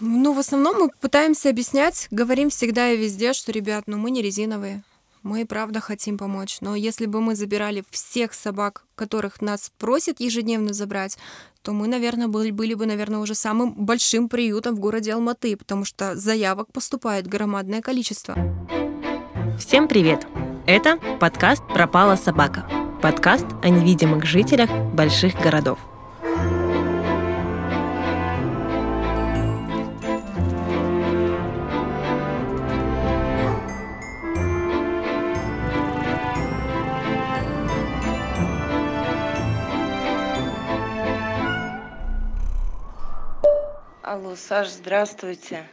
Ну, в основном мы пытаемся объяснять, говорим всегда и везде, что, ребят, ну мы не резиновые. Мы правда хотим помочь. Но если бы мы забирали всех собак, которых нас просят ежедневно забрать, то мы, наверное, были, были бы, наверное, уже самым большим приютом в городе Алматы, потому что заявок поступает громадное количество. Всем привет! Это подкаст «Пропала собака». Подкаст о невидимых жителях больших городов. Саш, здравствуйте.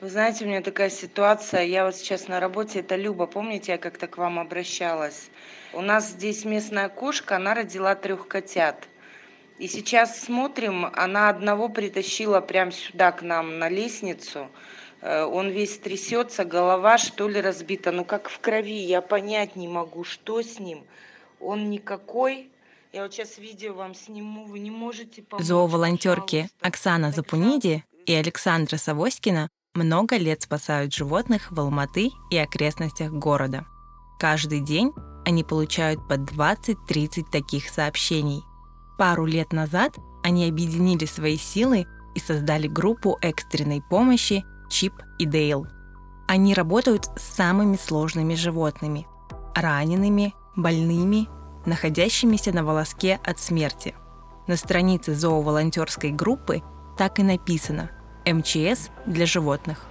Вы знаете, у меня такая ситуация. Я вот сейчас на работе, это Люба, помните, я как-то к вам обращалась? У нас здесь местная кошка, она родила трех котят. И сейчас смотрим, она одного притащила прямо сюда к нам на лестницу. Э, он весь трясется, голова что ли разбита, ну как в крови, я понять не могу, что с ним. Он никакой, я вот сейчас видео вам сниму, вы не можете помочь. Зооволонтерки Оксана Запуниди и Александра Савоськина много лет спасают животных в Алматы и окрестностях города. Каждый день они получают по 20-30 таких сообщений. Пару лет назад они объединили свои силы и создали группу экстренной помощи Чип и Дейл. Они работают с самыми сложными животными – ранеными, больными находящимися на волоске от смерти. На странице зооволонтерской группы так и написано «МЧС для животных».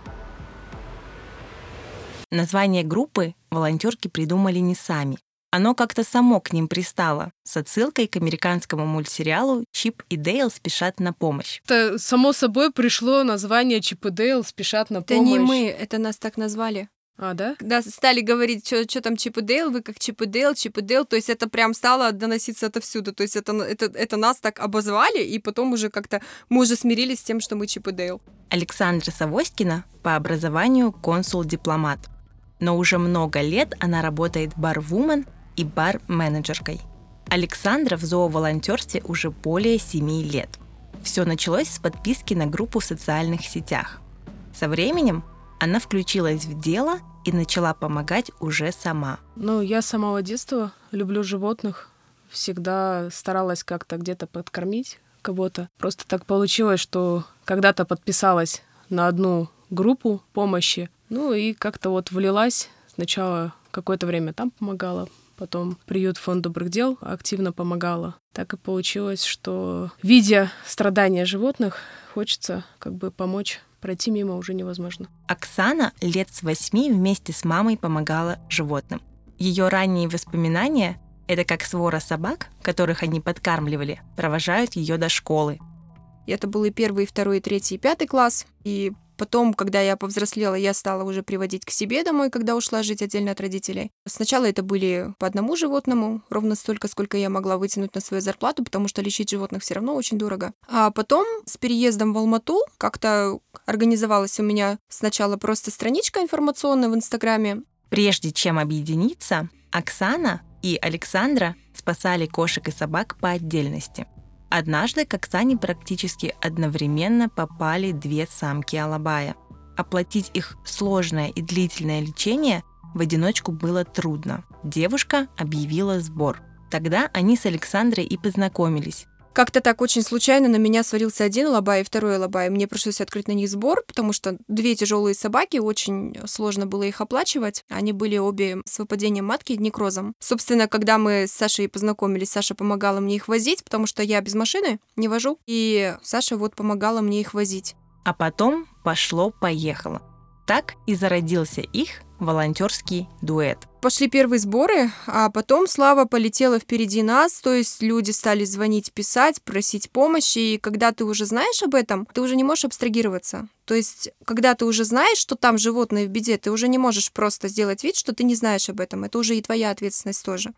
Название группы волонтерки придумали не сами. Оно как-то само к ним пристало, с отсылкой к американскому мультсериалу «Чип и Дейл спешат на помощь». Это само собой пришло название «Чип и Дейл спешат на помощь». Это не мы, это нас так назвали. А, да? Когда стали говорить, что там Чип и Дейл, вы как Чип и Дейл, Чип и Дейл, то есть это прям стало доноситься отовсюду, то есть это, это, это нас так обозвали, и потом уже как-то мы уже смирились с тем, что мы Чип и Дейл. Александра Савоськина по образованию консул-дипломат, но уже много лет она работает бар-вумен и бар-менеджеркой. Александра в зооволонтерстве уже более 7 лет. Все началось с подписки на группу в социальных сетях. Со временем она включилась в дело и начала помогать уже сама. Ну, я с самого детства люблю животных. Всегда старалась как-то где-то подкормить кого-то. Просто так получилось, что когда-то подписалась на одну группу помощи. Ну и как-то вот влилась. Сначала какое-то время там помогала, потом приют фонд добрых дел активно помогала. Так и получилось, что видя страдания животных, хочется как бы помочь пройти мимо уже невозможно. Оксана лет с восьми вместе с мамой помогала животным. Ее ранние воспоминания — это как свора собак, которых они подкармливали, провожают ее до школы. Это был и первый, и второй, и третий, и пятый класс. И Потом, когда я повзрослела, я стала уже приводить к себе домой, когда ушла жить отдельно от родителей. Сначала это были по одному животному, ровно столько, сколько я могла вытянуть на свою зарплату, потому что лечить животных все равно очень дорого. А потом с переездом в Алмату как-то организовалась у меня сначала просто страничка информационная в Инстаграме. Прежде чем объединиться, Оксана и Александра спасали кошек и собак по отдельности. Однажды к Оксане практически одновременно попали две самки алабая. Оплатить их сложное и длительное лечение в одиночку было трудно. Девушка объявила сбор. Тогда они с Александрой и познакомились. Как-то так очень случайно на меня свалился один лобай и второй лобай. Мне пришлось открыть на них сбор, потому что две тяжелые собаки, очень сложно было их оплачивать. Они были обе с выпадением матки и некрозом. Собственно, когда мы с Сашей познакомились, Саша помогала мне их возить, потому что я без машины не вожу. И Саша вот помогала мне их возить. А потом пошло-поехало. Так и зародился их волонтерский дуэт. Пошли первые сборы, а потом Слава полетела впереди нас, то есть люди стали звонить, писать, просить помощи, и когда ты уже знаешь об этом, ты уже не можешь абстрагироваться. То есть, когда ты уже знаешь, что там животные в беде, ты уже не можешь просто сделать вид, что ты не знаешь об этом. Это уже и твоя ответственность тоже.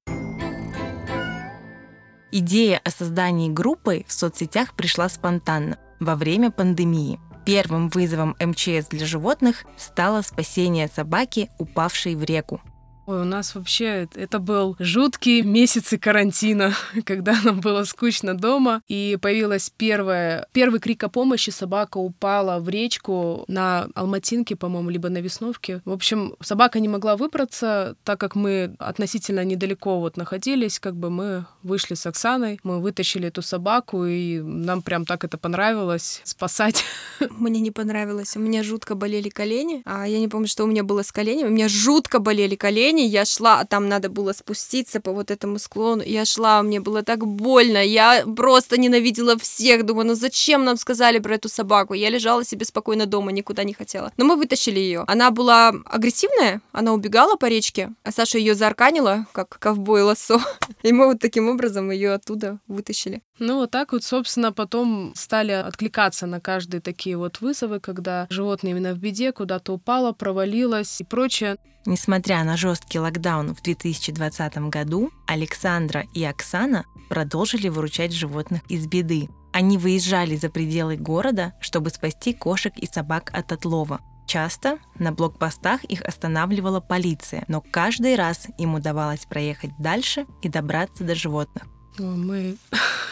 Идея о создании группы в соцсетях пришла спонтанно, во время пандемии – Первым вызовом МЧС для животных стало спасение собаки, упавшей в реку. Ой, у нас вообще это был жуткие месяцы карантина, когда нам было скучно дома, и появилась первая, первый крик о помощи, собака упала в речку на Алматинке, по-моему, либо на Весновке. В общем, собака не могла выбраться, так как мы относительно недалеко вот находились, как бы мы вышли с Оксаной, мы вытащили эту собаку, и нам прям так это понравилось, спасать. Мне не понравилось, у меня жутко болели колени, а я не помню, что у меня было с коленями, у меня жутко болели колени, склоне, я шла, а там надо было спуститься по вот этому склону. Я шла, мне было так больно, я просто ненавидела всех. Думаю, ну зачем нам сказали про эту собаку? Я лежала себе спокойно дома, никуда не хотела. Но мы вытащили ее. Она была агрессивная, она убегала по речке, а Саша ее заарканила, как ковбой лосо. И мы вот таким образом ее оттуда вытащили. Ну, вот так вот, собственно, потом стали откликаться на каждые такие вот вызовы, когда животное именно в беде куда-то упало, провалилось и прочее. Несмотря на жесткий локдаун в 2020 году, Александра и Оксана продолжили выручать животных из беды. Они выезжали за пределы города, чтобы спасти кошек и собак от отлова. Часто на блокпостах их останавливала полиция, но каждый раз им удавалось проехать дальше и добраться до животных. Мы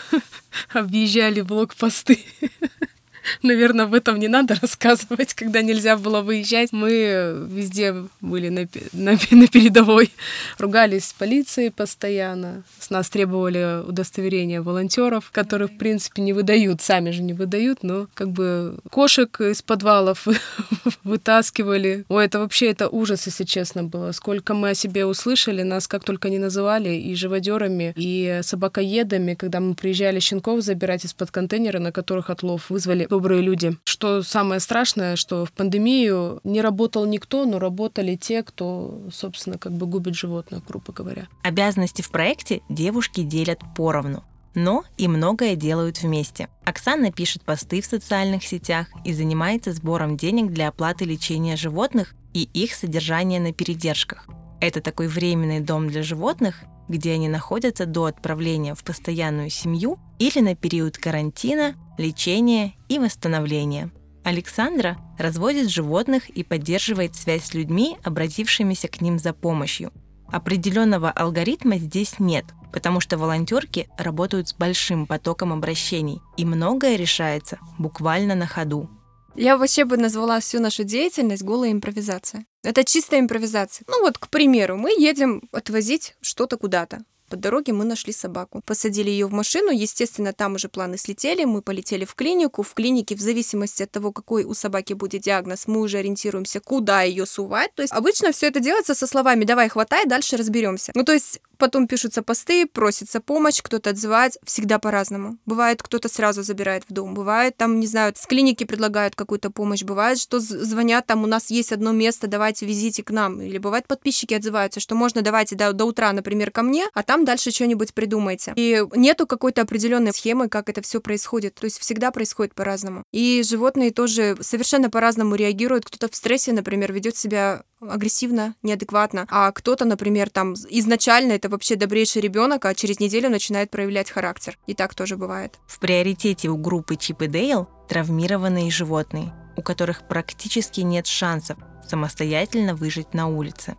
объезжали блокпосты. Наверное, об этом не надо рассказывать, когда нельзя было выезжать. Мы везде были на, на, на передовой. Ругались с полицией постоянно. С нас требовали удостоверения волонтеров, которые, в принципе, не выдают, сами же не выдают, но как бы кошек из подвалов вытаскивали. Ой, это вообще это ужас, если честно было. Сколько мы о себе услышали, нас как только не называли и живодерами, и собакоедами, когда мы приезжали щенков забирать из-под контейнера, на которых отлов вызвали добрые люди. Что самое страшное, что в пандемию не работал никто, но работали те, кто, собственно, как бы губит животных, грубо говоря. Обязанности в проекте девушки делят поровну но и многое делают вместе. Оксана пишет посты в социальных сетях и занимается сбором денег для оплаты лечения животных и их содержания на передержках. Это такой временный дом для животных, где они находятся до отправления в постоянную семью или на период карантина, лечения и восстановления. Александра разводит животных и поддерживает связь с людьми, обратившимися к ним за помощью. Определенного алгоритма здесь нет, потому что волонтерки работают с большим потоком обращений, и многое решается буквально на ходу. Я вообще бы назвала всю нашу деятельность голая импровизация. Это чистая импровизация. Ну вот, к примеру, мы едем отвозить что-то куда-то. По дороге мы нашли собаку. Посадили ее в машину. Естественно, там уже планы слетели. Мы полетели в клинику. В клинике, в зависимости от того, какой у собаки будет диагноз, мы уже ориентируемся, куда ее сувать. То есть обычно все это делается со словами «давай, хватай, дальше разберемся». Ну, то есть Потом пишутся посты, просится помощь, кто-то отзывает, всегда по-разному. Бывает, кто-то сразу забирает в дом, бывает, там, не знаю, с клиники предлагают какую-то помощь, бывает, что звонят, там, у нас есть одно место, давайте везите к нам. Или бывает, подписчики отзываются, что можно, давайте до, до утра, например, ко мне, а там дальше что-нибудь придумайте. И нету какой-то определенной схемы, как это все происходит. То есть всегда происходит по-разному. И животные тоже совершенно по-разному реагируют. Кто-то в стрессе, например, ведет себя агрессивно, неадекватно, а кто-то, например, там изначально это вообще добрейший ребенок, а через неделю начинает проявлять характер. И так тоже бывает. В приоритете у группы Чип и Дейл травмированные животные, у которых практически нет шансов самостоятельно выжить на улице.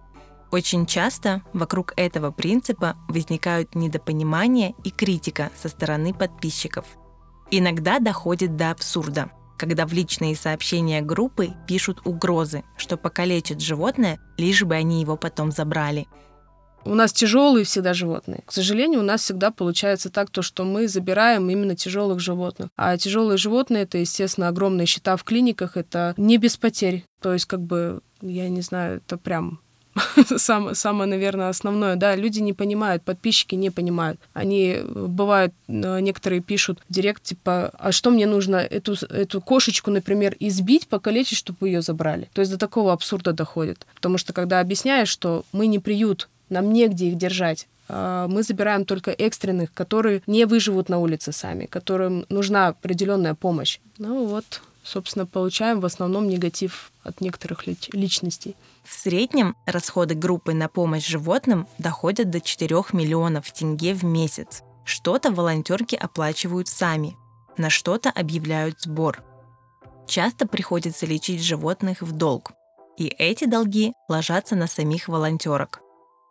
Очень часто вокруг этого принципа возникают недопонимания и критика со стороны подписчиков. Иногда доходит до абсурда – когда в личные сообщения группы пишут угрозы, что покалечат животное, лишь бы они его потом забрали. У нас тяжелые всегда животные. К сожалению, у нас всегда получается так, то, что мы забираем именно тяжелых животных. А тяжелые животные это, естественно, огромные счета в клиниках, это не без потерь. То есть, как бы, я не знаю, это прям самое, самое, наверное, основное. Да, люди не понимают, подписчики не понимают. Они, э, бывают, э, некоторые пишут в директ, типа, а что мне нужно эту, эту кошечку, например, избить, покалечить, чтобы ее забрали? То есть до такого абсурда доходит. Потому что когда объясняешь, что мы не приют, нам негде их держать, а мы забираем только экстренных, которые не выживут на улице сами, которым нужна определенная помощь. Ну вот, собственно, получаем в основном негатив от некоторых личностей. В среднем расходы группы на помощь животным доходят до 4 миллионов тенге в месяц. Что-то волонтерки оплачивают сами, на что-то объявляют сбор. Часто приходится лечить животных в долг, и эти долги ложатся на самих волонтерок.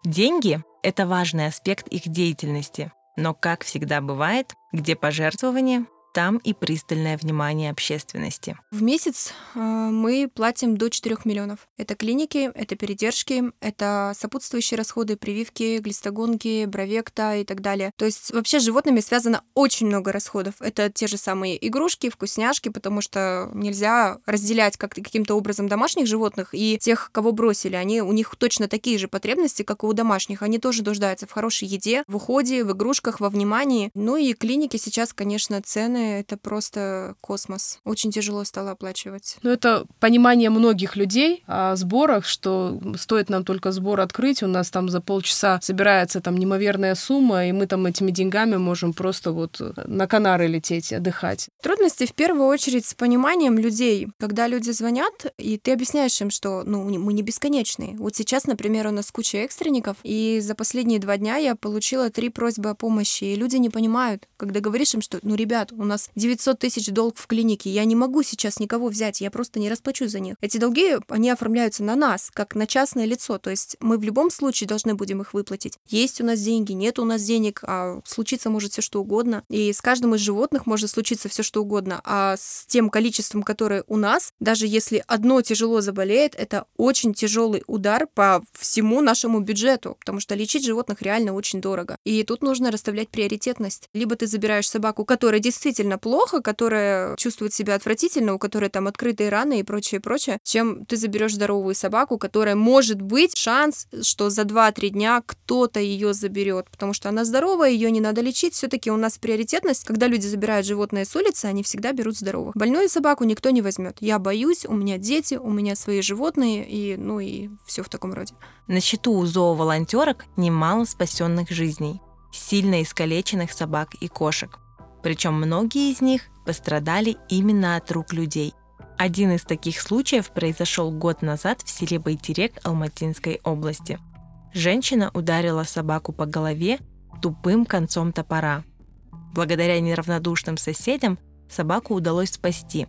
Деньги – это важный аспект их деятельности, но, как всегда бывает, где пожертвования, там и пристальное внимание общественности. В месяц э, мы платим до 4 миллионов. Это клиники, это передержки, это сопутствующие расходы, прививки, глистогонки, бровекта и так далее. То есть вообще с животными связано очень много расходов. Это те же самые игрушки, вкусняшки, потому что нельзя разделять как каким-то образом домашних животных и тех, кого бросили. Они, у них точно такие же потребности, как и у домашних. Они тоже нуждаются в хорошей еде, в уходе, в игрушках, во внимании. Ну и клиники сейчас, конечно, цены это просто космос. Очень тяжело стало оплачивать. Ну, это понимание многих людей о сборах, что стоит нам только сбор открыть, у нас там за полчаса собирается там неимоверная сумма, и мы там этими деньгами можем просто вот на Канары лететь, отдыхать. Трудности в первую очередь с пониманием людей. Когда люди звонят, и ты объясняешь им, что ну, мы не бесконечные. Вот сейчас, например, у нас куча экстренников, и за последние два дня я получила три просьбы о помощи, и люди не понимают, когда говоришь им, что, ну, ребят, у нас нас 900 тысяч долг в клинике, я не могу сейчас никого взять, я просто не расплачу за них. Эти долги, они оформляются на нас, как на частное лицо, то есть мы в любом случае должны будем их выплатить. Есть у нас деньги, нет у нас денег, а случиться может все что угодно. И с каждым из животных может случиться все что угодно, а с тем количеством, которое у нас, даже если одно тяжело заболеет, это очень тяжелый удар по всему нашему бюджету, потому что лечить животных реально очень дорого. И тут нужно расставлять приоритетность. Либо ты забираешь собаку, которая действительно действительно плохо, которая чувствует себя отвратительно, у которой там открытые раны и прочее, прочее, чем ты заберешь здоровую собаку, которая может быть шанс, что за 2-3 дня кто-то ее заберет, потому что она здоровая, ее не надо лечить. Все-таки у нас приоритетность, когда люди забирают животное с улицы, они всегда берут здоровых. Больную собаку никто не возьмет. Я боюсь, у меня дети, у меня свои животные, и ну и все в таком роде. На счету у зооволонтерок немало спасенных жизней, сильно искалеченных собак и кошек. Причем многие из них пострадали именно от рук людей. Один из таких случаев произошел год назад в селе Байтерек Алматинской области. Женщина ударила собаку по голове тупым концом топора. Благодаря неравнодушным соседям собаку удалось спасти.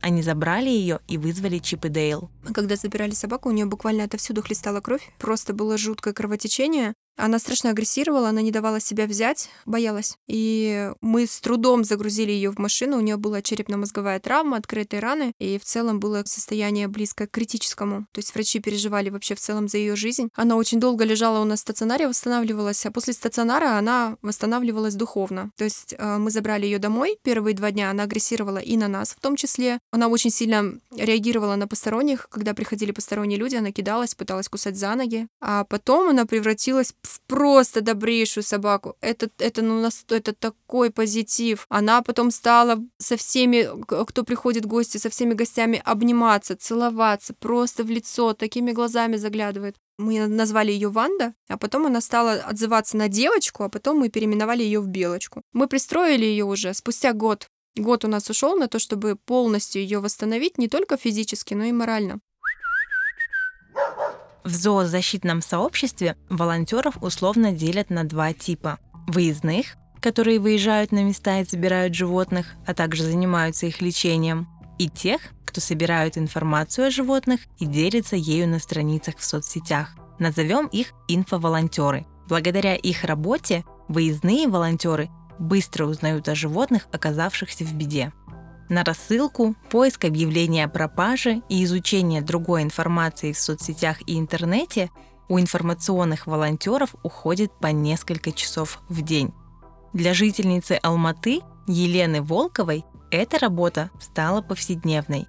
Они забрали ее и вызвали Чип и Дейл. Когда забирали собаку, у нее буквально отовсюду хлестала кровь. Просто было жуткое кровотечение. Она страшно агрессировала, она не давала себя взять, боялась. И мы с трудом загрузили ее в машину. У нее была черепно-мозговая травма, открытые раны, и в целом было состояние близкое к критическому. То есть врачи переживали вообще в целом за ее жизнь. Она очень долго лежала у нас в стационаре, восстанавливалась, а после стационара она восстанавливалась духовно. То есть э, мы забрали ее домой. Первые два дня она агрессировала и на нас в том числе. Она очень сильно реагировала на посторонних. Когда приходили посторонние люди, она кидалась, пыталась кусать за ноги. А потом она превратилась просто добрейшую собаку. Это, это, ну, это такой позитив. Она потом стала со всеми, кто приходит в гости, со всеми гостями обниматься, целоваться, просто в лицо, такими глазами заглядывает. Мы назвали ее Ванда, а потом она стала отзываться на девочку, а потом мы переименовали ее в Белочку. Мы пристроили ее уже спустя год. Год у нас ушел на то, чтобы полностью ее восстановить не только физически, но и морально. В зоозащитном сообществе волонтеров условно делят на два типа. Выездных, которые выезжают на места и забирают животных, а также занимаются их лечением, и тех, кто собирают информацию о животных и делится ею на страницах в соцсетях. Назовем их инфоволонтеры. Благодаря их работе выездные волонтеры быстро узнают о животных, оказавшихся в беде. На рассылку, поиск объявления о пропаже и изучение другой информации в соцсетях и интернете у информационных волонтеров уходит по несколько часов в день. Для жительницы Алматы Елены Волковой эта работа стала повседневной.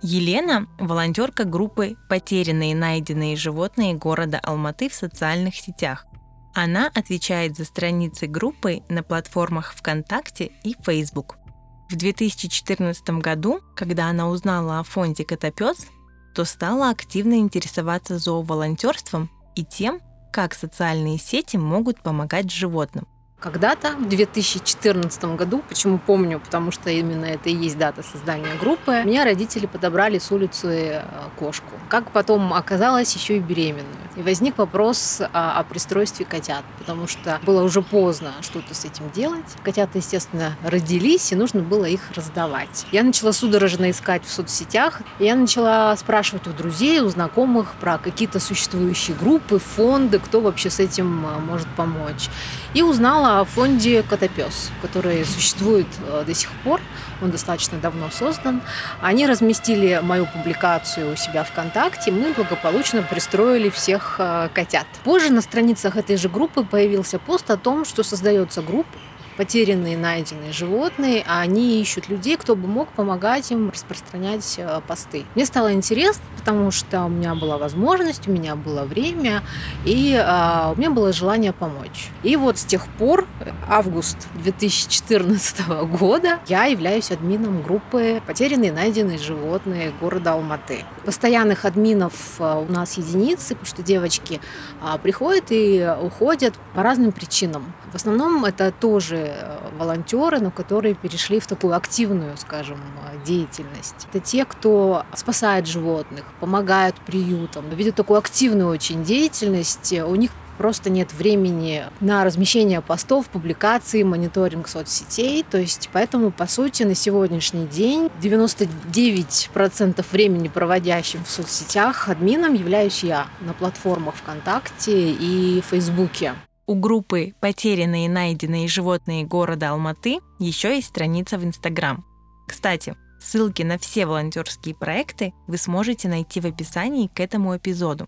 Елена – волонтерка группы «Потерянные найденные животные города Алматы» в социальных сетях. Она отвечает за страницы группы на платформах ВКонтакте и Facebook. В 2014 году, когда она узнала о фонде «Котопес», то стала активно интересоваться зооволонтерством и тем, как социальные сети могут помогать животным. Когда-то, в 2014 году, почему помню, потому что именно это и есть дата создания группы, меня родители подобрали с улицы э, кошку. Как потом оказалось, еще и беременную. И возник вопрос о, о пристройстве котят, потому что было уже поздно что-то с этим делать. Котята, естественно, родились, и нужно было их раздавать. Я начала судорожно искать в соцсетях, я начала спрашивать у друзей, у знакомых про какие-то существующие группы, фонды, кто вообще с этим э, может помочь. И узнала о фонде «Котопес», который существует э, до сих пор. Он достаточно давно создан. Они разместили мою публикацию у себя ВКонтакте. Мы благополучно пристроили всех э, котят. Позже на страницах этой же группы появился пост о том, что создается группа потерянные, найденные животные, а они ищут людей, кто бы мог помогать им распространять э, посты. Мне стало интересно, потому что у меня была возможность, у меня было время, и а, у меня было желание помочь. И вот с тех пор, август 2014 года, я являюсь админом группы «Потерянные, найденные животные» города Алматы. Постоянных админов э, у нас единицы, потому что девочки а, приходят и уходят по разным причинам. В основном это тоже Волонтеры, но которые перешли в такую активную, скажем, деятельность. Это те, кто спасает животных, помогают приютам, видят такую активную очень деятельность. У них просто нет времени на размещение постов, публикаций, мониторинг соцсетей. То есть поэтому, по сути, на сегодняшний день 99% времени, проводящим в соцсетях, админом являюсь я на платформах ВКонтакте и Фейсбуке. У группы «Потерянные и найденные животные города Алматы» еще есть страница в Инстаграм. Кстати, ссылки на все волонтерские проекты вы сможете найти в описании к этому эпизоду.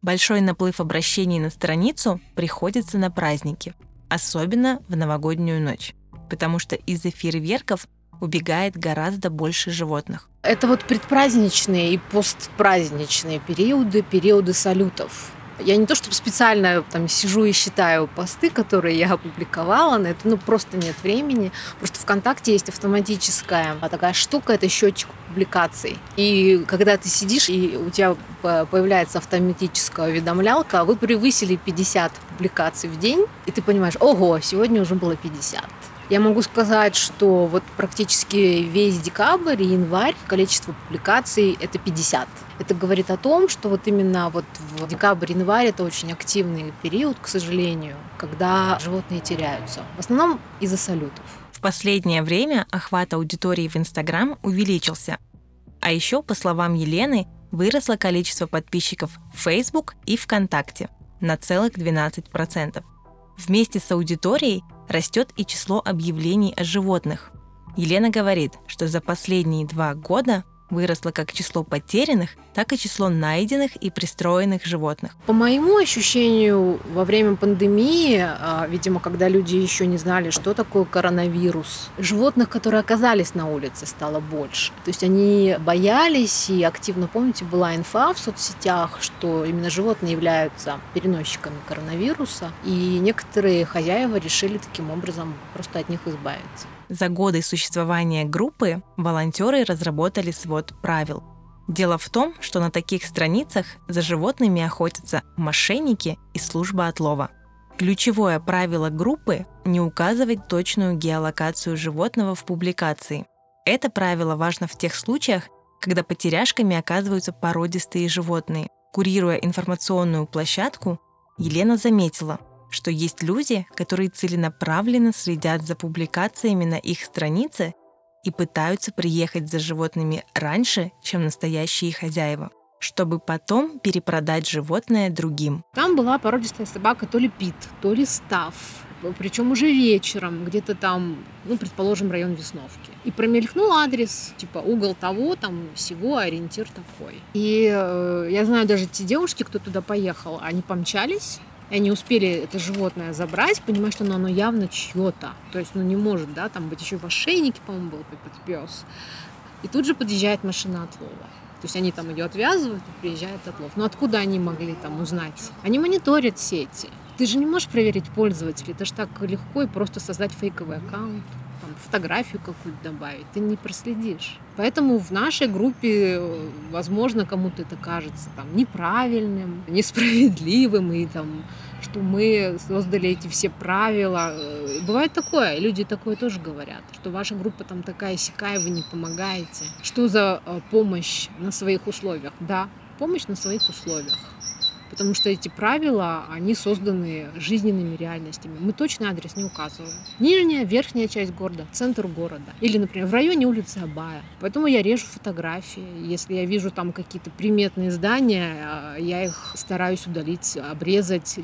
Большой наплыв обращений на страницу приходится на праздники, особенно в новогоднюю ночь, потому что из-за фейерверков убегает гораздо больше животных. Это вот предпраздничные и постпраздничные периоды, периоды салютов. Я не то чтобы специально там сижу и считаю посты, которые я опубликовала на это, ну просто нет времени. Просто ВКонтакте есть автоматическая такая штука, это счетчик публикаций. И когда ты сидишь, и у тебя появляется автоматическая уведомлялка, вы превысили 50 публикаций в день, и ты понимаешь, ого, сегодня уже было 50. Я могу сказать, что вот практически весь декабрь и январь количество публикаций это 50. Это говорит о том, что вот именно вот в декабрь-январь это очень активный период, к сожалению, когда животные теряются. В основном из-за салютов. В последнее время охват аудитории в Инстаграм увеличился. А еще, по словам Елены, выросло количество подписчиков в Facebook и ВКонтакте на целых 12%. Вместе с аудиторией растет и число объявлений о животных. Елена говорит, что за последние два года выросло как число потерянных, так и число найденных и пристроенных животных. По моему ощущению, во время пандемии, а, видимо, когда люди еще не знали, что такое коронавирус, животных, которые оказались на улице, стало больше. То есть они боялись, и активно, помните, была инфа в соцсетях, что именно животные являются переносчиками коронавируса, и некоторые хозяева решили таким образом просто от них избавиться. За годы существования группы волонтеры разработали свод правил. Дело в том, что на таких страницах за животными охотятся мошенники и служба отлова. Ключевое правило группы – не указывать точную геолокацию животного в публикации. Это правило важно в тех случаях, когда потеряшками оказываются породистые животные. Курируя информационную площадку, Елена заметила – что есть люди, которые целенаправленно следят за публикациями на их странице и пытаются приехать за животными раньше, чем настоящие хозяева чтобы потом перепродать животное другим. Там была породистая собака то ли Пит, то ли Став. Причем уже вечером, где-то там, ну, предположим, район Весновки. И промелькнул адрес, типа угол того, там всего, ориентир такой. И э, я знаю даже те девушки, кто туда поехал, они помчались, и они успели это животное забрать, понимая, что оно, оно явно чье-то. То есть, ну, не может, да, там быть еще в ошейнике, по-моему, был этот пес. И тут же подъезжает машина отлова. То есть они там ее отвязывают и приезжает отлов. Но откуда они могли там узнать? Они мониторят сети. Ты же не можешь проверить пользователя. Это же так легко и просто создать фейковый аккаунт фотографию какую-то добавить, ты не проследишь. Поэтому в нашей группе, возможно, кому-то это кажется там, неправильным, несправедливым и там что мы создали эти все правила. Э, бывает такое, люди такое тоже говорят, что ваша группа там такая сякая, вы не помогаете. Что за э, помощь на своих условиях? Да, помощь на своих условиях потому что эти правила, они созданы жизненными реальностями. Мы точно адрес не указываем. Нижняя, верхняя часть города, центр города. Или, например, в районе улицы Абая. Поэтому я режу фотографии. Если я вижу там какие-то приметные здания, а, я их стараюсь удалить, обрезать,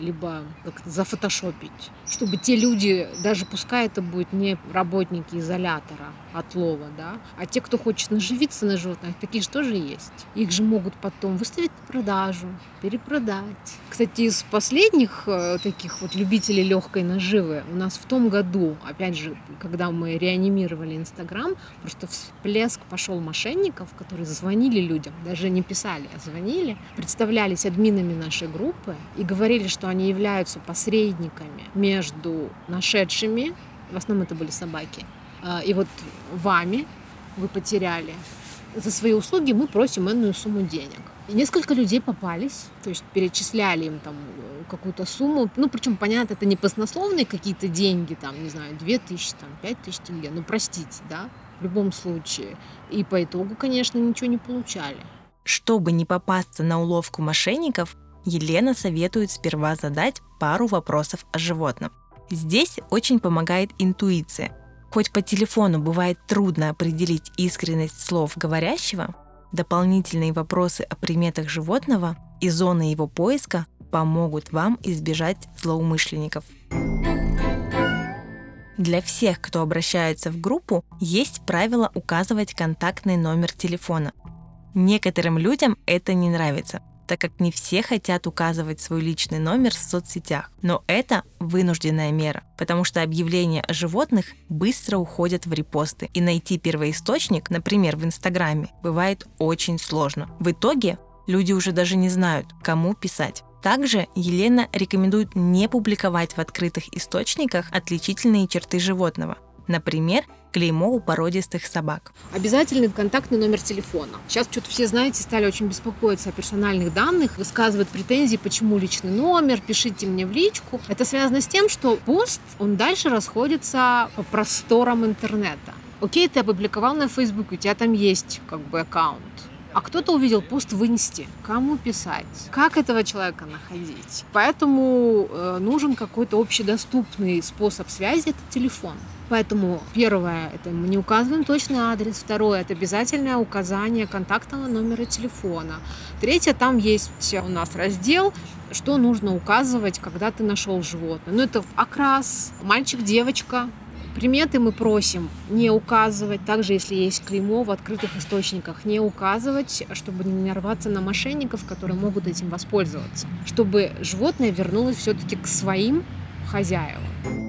либо как-то зафотошопить. Чтобы те люди, даже пускай это будет не работники изолятора, от лова, да. А те, кто хочет наживиться на животных, такие же тоже есть. Их же могут потом выставить на продажу, перепродать. Кстати, из последних э, таких вот любителей легкой наживы у нас в том году, опять же, когда мы реанимировали Инстаграм, просто всплеск пошел мошенников, которые звонили людям, даже не писали, а звонили, представлялись админами нашей группы и говорили, что они являются посредниками между нашедшими, в основном это были собаки, а, и вот вами вы потеряли за свои услуги мы просим энную сумму денег. И несколько людей попались, то есть перечисляли им там э, какую-то сумму, ну, причем, понятно, это не баснословные какие-то деньги, там, не знаю, 2 тысячи, там, 5 тысяч тенге, ну, простите, да, в любом случае. И по итогу, конечно, ничего не получали. Чтобы не попасться на уловку мошенников, Елена советует сперва задать пару вопросов о животном. Здесь очень помогает интуиция – Хоть по телефону бывает трудно определить искренность слов говорящего, дополнительные вопросы о приметах животного и зоны его поиска помогут вам избежать злоумышленников. Для всех, кто обращается в группу, есть правило указывать контактный номер телефона. Некоторым людям это не нравится, так как не все хотят указывать свой личный номер в соцсетях. Но это вынужденная мера, потому что объявления о животных быстро уходят в репосты, и найти первоисточник, например, в Инстаграме, бывает очень сложно. В итоге люди уже даже не знают, кому писать. Также Елена рекомендует не публиковать в открытых источниках отличительные черты животного, Например, клеймо у породистых собак. Обязательный контактный номер телефона. Сейчас что-то все, знаете, стали очень беспокоиться о персональных данных, высказывают претензии, почему личный номер, пишите мне в личку. Это связано с тем, что пост, он дальше расходится по просторам интернета. Окей, ты опубликовал на Фейсбуке, у тебя там есть как бы аккаунт. А кто-то увидел пост в инсте. Кому писать? Как этого человека находить? Поэтому э, нужен какой-то общедоступный способ связи, это телефон. Поэтому первое, это мы не указываем точный адрес. Второе, это обязательное указание контактного номера телефона. Третье, там есть у нас раздел, что нужно указывать, когда ты нашел животное. Ну, это окрас, мальчик, девочка, Приметы мы просим не указывать, также если есть клеймо в открытых источниках, не указывать, чтобы не нарваться на мошенников, которые могут этим воспользоваться, чтобы животное вернулось все-таки к своим хозяевам.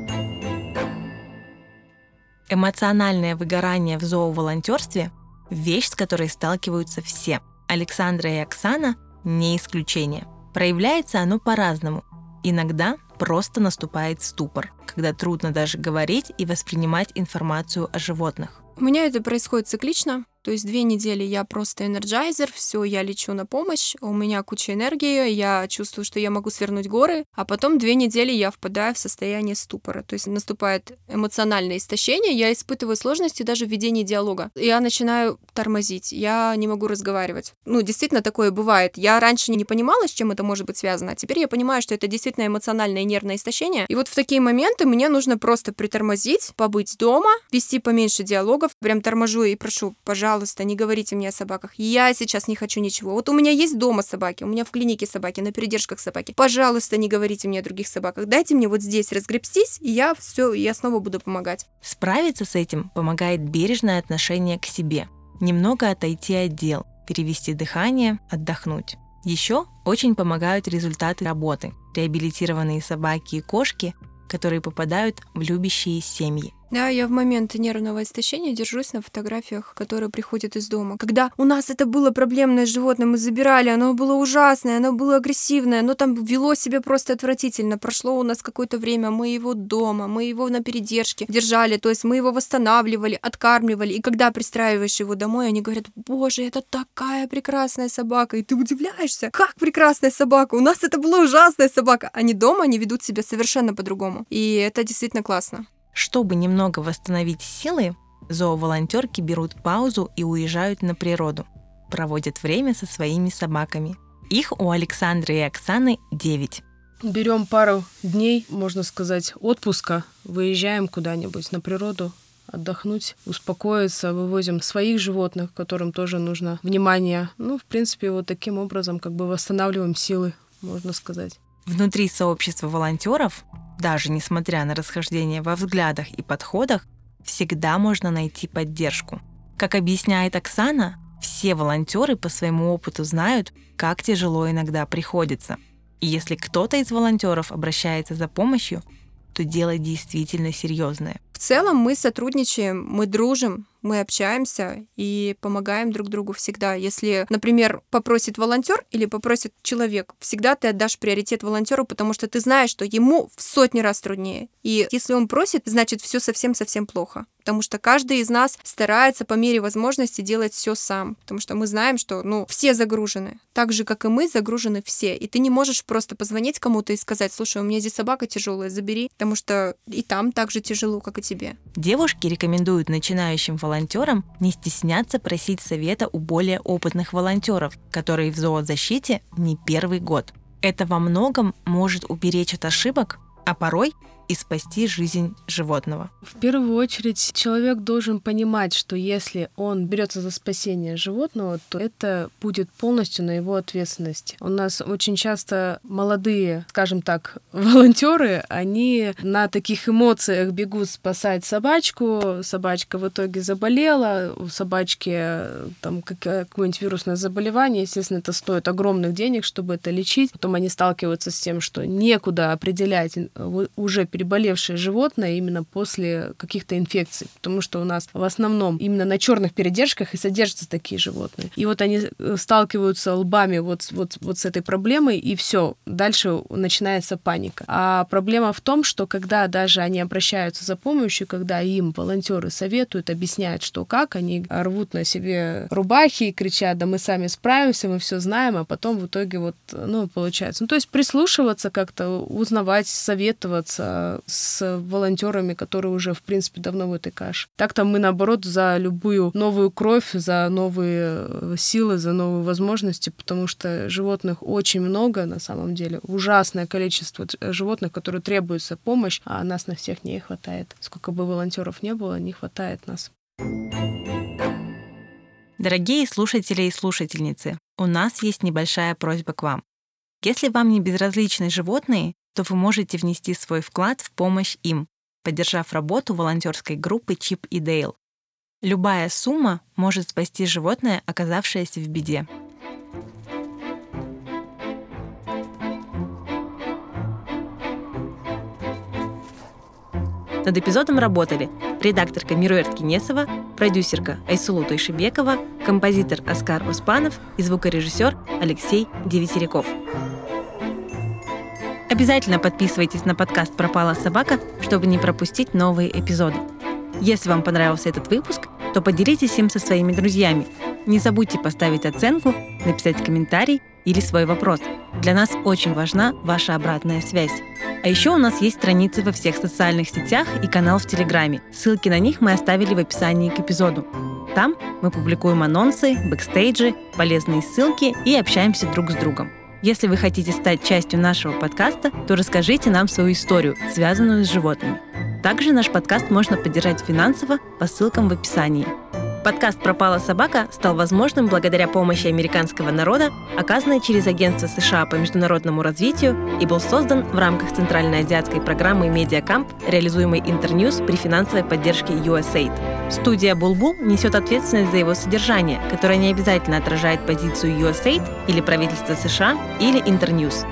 Эмоциональное выгорание в зооволонтерстве – вещь, с которой сталкиваются все. Александра и Оксана – не исключение. Проявляется оно по-разному. Иногда просто наступает ступор, когда трудно даже говорить и воспринимать информацию о животных. У меня это происходит циклично. То есть две недели я просто энерджайзер, все, я лечу на помощь, у меня куча энергии, я чувствую, что я могу свернуть горы, а потом две недели я впадаю в состояние ступора. То есть наступает эмоциональное истощение, я испытываю сложности даже в ведении диалога. Я начинаю тормозить, я не могу разговаривать. Ну, действительно такое бывает. Я раньше не понимала, с чем это может быть связано, а теперь я понимаю, что это действительно эмоциональное и нервное истощение. И вот в такие моменты мне нужно просто притормозить, побыть дома, вести поменьше диалогов, прям торможу и прошу, пожалуйста, пожалуйста, не говорите мне о собаках. Я сейчас не хочу ничего. Вот у меня есть дома собаки, у меня в клинике собаки, на передержках собаки. Пожалуйста, не говорите мне о других собаках. Дайте мне вот здесь разгребстись, и я все, я снова буду помогать. Справиться с этим помогает бережное отношение к себе. Немного отойти от дел, перевести дыхание, отдохнуть. Еще очень помогают результаты работы. Реабилитированные собаки и кошки, которые попадают в любящие семьи. Да, я в момент нервного истощения держусь на фотографиях, которые приходят из дома. Когда у нас это было проблемное животное, мы забирали, оно было ужасное, оно было агрессивное, оно там вело себя просто отвратительно. Прошло у нас какое-то время, мы его дома, мы его на передержке держали, то есть мы его восстанавливали, откармливали. И когда пристраиваешь его домой, они говорят, боже, это такая прекрасная собака. И ты удивляешься, как прекрасная собака, у нас это была ужасная собака. Они дома, они ведут себя совершенно по-другому. И это действительно классно. Чтобы немного восстановить силы, зооволонтерки берут паузу и уезжают на природу. Проводят время со своими собаками. Их у Александры и Оксаны 9. Берем пару дней, можно сказать, отпуска, выезжаем куда-нибудь на природу, отдохнуть, успокоиться, вывозим своих животных, которым тоже нужно внимание. Ну, в принципе, вот таким образом как бы восстанавливаем силы, можно сказать. Внутри сообщества волонтеров, даже несмотря на расхождение во взглядах и подходах, всегда можно найти поддержку. Как объясняет Оксана, все волонтеры по своему опыту знают, как тяжело иногда приходится. И если кто-то из волонтеров обращается за помощью, то дело действительно серьезное. В целом мы сотрудничаем, мы дружим, мы общаемся и помогаем друг другу всегда. Если, например, попросит волонтер или попросит человек, всегда ты отдашь приоритет волонтеру, потому что ты знаешь, что ему в сотни раз труднее. И если он просит, значит все совсем-совсем плохо. Потому что каждый из нас старается по мере возможности делать все сам. Потому что мы знаем, что ну, все загружены. Так же, как и мы, загружены все. И ты не можешь просто позвонить кому-то и сказать, слушай, у меня здесь собака тяжелая, забери. Потому что и там так же тяжело, как и тебе. Девушки рекомендуют начинающим волонтерам не стесняться просить совета у более опытных волонтеров, которые в зоозащите не первый год. Это во многом может уберечь от ошибок, а порой и спасти жизнь животного. В первую очередь человек должен понимать, что если он берется за спасение животного, то это будет полностью на его ответственности. У нас очень часто молодые, скажем так, волонтеры, они на таких эмоциях бегут спасать собачку, собачка в итоге заболела, у собачки там какое-нибудь вирусное заболевание, естественно, это стоит огромных денег, чтобы это лечить. Потом они сталкиваются с тем, что некуда определять уже переболевшее животное именно после каких-то инфекций, потому что у нас в основном именно на черных передержках и содержатся такие животные. И вот они э, сталкиваются лбами вот, вот, вот с этой проблемой, и все, дальше начинается паника. А проблема в том, что когда даже они обращаются за помощью, когда им волонтеры советуют, объясняют, что как, они рвут на себе рубахи и кричат, да мы сами справимся, мы все знаем, а потом в итоге вот, ну, получается. Ну, то есть прислушиваться как-то, узнавать, советоваться, с волонтерами, которые уже, в принципе, давно в этой каше. Так-то мы, наоборот, за любую новую кровь, за новые э, силы, за новые возможности, потому что животных очень много на самом деле. Ужасное количество животных, которые требуется помощь, а нас на всех не хватает. Сколько бы волонтеров не было, не хватает нас. Дорогие слушатели и слушательницы, у нас есть небольшая просьба к вам. Если вам не безразличны животные, то вы можете внести свой вклад в помощь им, поддержав работу волонтерской группы Чип и Дейл. Любая сумма может спасти животное, оказавшееся в беде. Над эпизодом работали редакторка Мируэрт Кинесова, продюсерка Айсулу Тойшибекова, композитор Оскар Оспанов и звукорежиссер Алексей Девятеряков. Обязательно подписывайтесь на подкаст «Пропала собака», чтобы не пропустить новые эпизоды. Если вам понравился этот выпуск, то поделитесь им со своими друзьями. Не забудьте поставить оценку, написать комментарий или свой вопрос. Для нас очень важна ваша обратная связь. А еще у нас есть страницы во всех социальных сетях и канал в Телеграме. Ссылки на них мы оставили в описании к эпизоду. Там мы публикуем анонсы, бэкстейджи, полезные ссылки и общаемся друг с другом. Если вы хотите стать частью нашего подкаста, то расскажите нам свою историю, связанную с животными. Также наш подкаст можно поддержать финансово по ссылкам в описании. Подкаст «Пропала собака» стал возможным благодаря помощи американского народа, оказанной через Агентство США по международному развитию и был создан в рамках Центральноазиатской программы «Медиакамп», реализуемой Интерньюз при финансовой поддержке USAID. Студия «Булбул» несет ответственность за его содержание, которое не обязательно отражает позицию USAID или правительства США или Интерньюз.